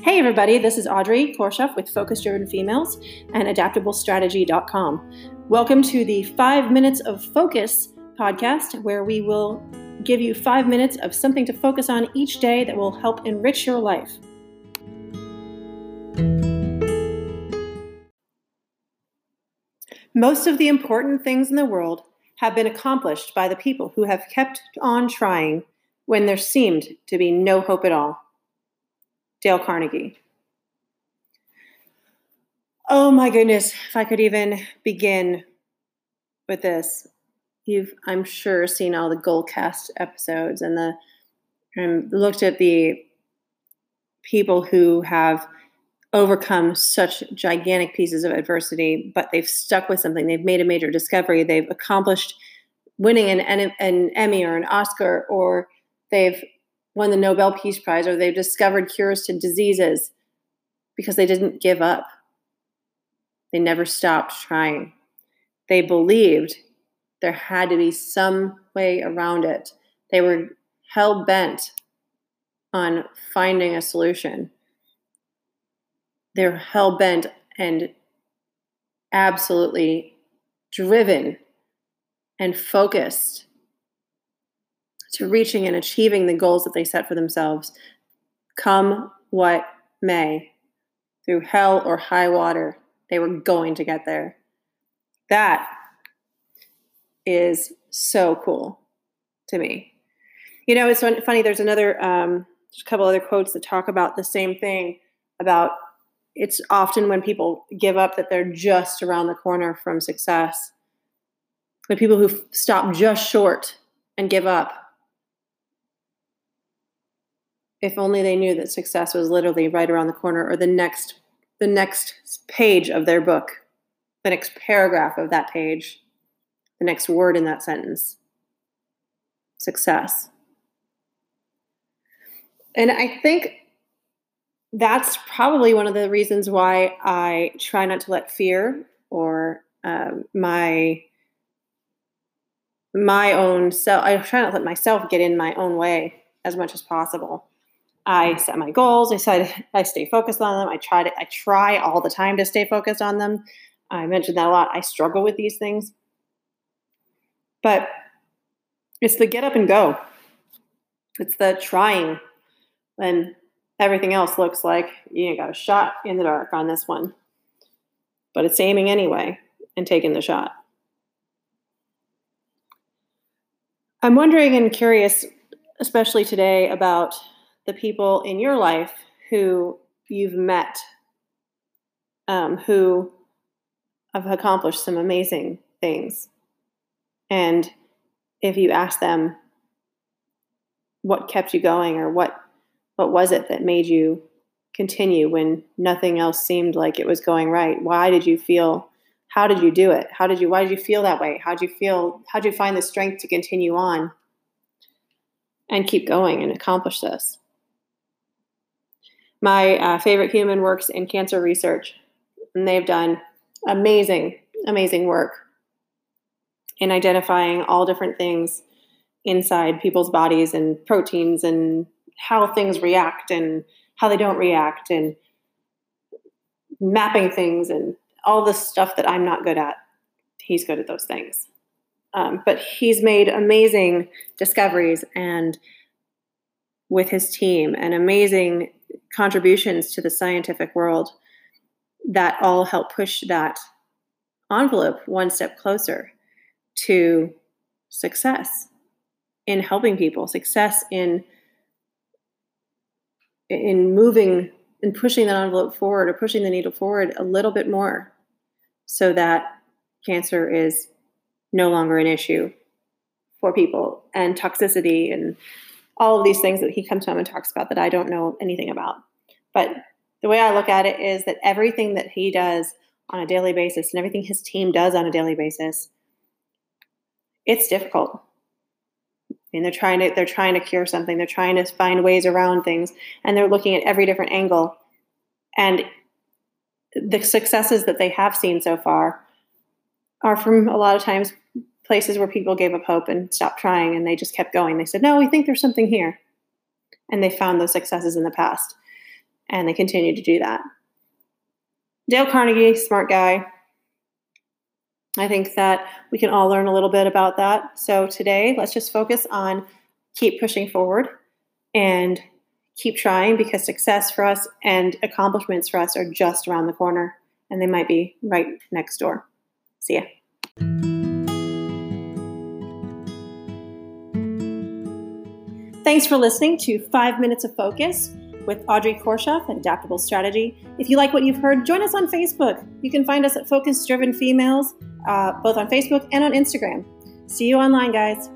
Hey, everybody, this is Audrey Korshoff with Focus Driven Females and AdaptableStrategy.com. Welcome to the Five Minutes of Focus podcast, where we will give you five minutes of something to focus on each day that will help enrich your life. Most of the important things in the world have been accomplished by the people who have kept on trying when there seemed to be no hope at all. Dale Carnegie. Oh my goodness, if I could even begin with this. You've, I'm sure, seen all the Goalcast episodes and the and looked at the people who have overcome such gigantic pieces of adversity, but they've stuck with something. They've made a major discovery. They've accomplished winning an, an Emmy or an Oscar, or they've won the Nobel Peace Prize or they've discovered cures to diseases because they didn't give up. They never stopped trying. They believed there had to be some way around it. They were hell bent on finding a solution. They're hell bent and absolutely driven and focused to reaching and achieving the goals that they set for themselves, come what may, through hell or high water, they were going to get there. That is so cool to me. You know, it's funny. There's another, um, there's a couple other quotes that talk about the same thing about it's often when people give up that they're just around the corner from success. The people who stop just short and give up if only they knew that success was literally right around the corner or the next the next page of their book the next paragraph of that page the next word in that sentence. Success. And i think that's probably one of the reasons why i try not to let fear or um, my my own self i try not to let myself get in my own way as much as possible I set my goals. I said I stay focused on them. I try to I try all the time to stay focused on them. I mentioned that a lot. I struggle with these things. But it's the get up and go. It's the trying when everything else looks like you got a shot in the dark on this one. But it's aiming anyway and taking the shot. I'm wondering and curious, especially today, about the people in your life who you've met um, who have accomplished some amazing things. And if you ask them what kept you going or what what was it that made you continue when nothing else seemed like it was going right? Why did you feel how did you do it? How did you why did you feel that way? How did you feel how did you find the strength to continue on and keep going and accomplish this? My uh, favorite human works in cancer research, and they've done amazing, amazing work in identifying all different things inside people's bodies and proteins and how things react and how they don't react and mapping things and all the stuff that I'm not good at. He's good at those things. Um, but he's made amazing discoveries and with his team and amazing contributions to the scientific world that all help push that envelope one step closer to success in helping people success in in moving and pushing that envelope forward or pushing the needle forward a little bit more so that cancer is no longer an issue for people and toxicity and all of these things that he comes home and talks about that I don't know anything about. But the way I look at it is that everything that he does on a daily basis and everything his team does on a daily basis, it's difficult. I mean, they're trying to they're trying to cure something. They're trying to find ways around things, and they're looking at every different angle. And the successes that they have seen so far are from a lot of times places where people gave up hope and stopped trying and they just kept going. They said, No, we think there's something here. And they found those successes in the past. and they continue to do that. Dale Carnegie, smart guy. I think that we can all learn a little bit about that. So today, let's just focus on keep pushing forward and keep trying because success for us and accomplishments for us are just around the corner and they might be right next door. See ya. Thanks for listening to Five Minutes of Focus with Audrey Korshoff at Adaptable Strategy. If you like what you've heard, join us on Facebook. You can find us at Focus Driven Females, uh, both on Facebook and on Instagram. See you online, guys.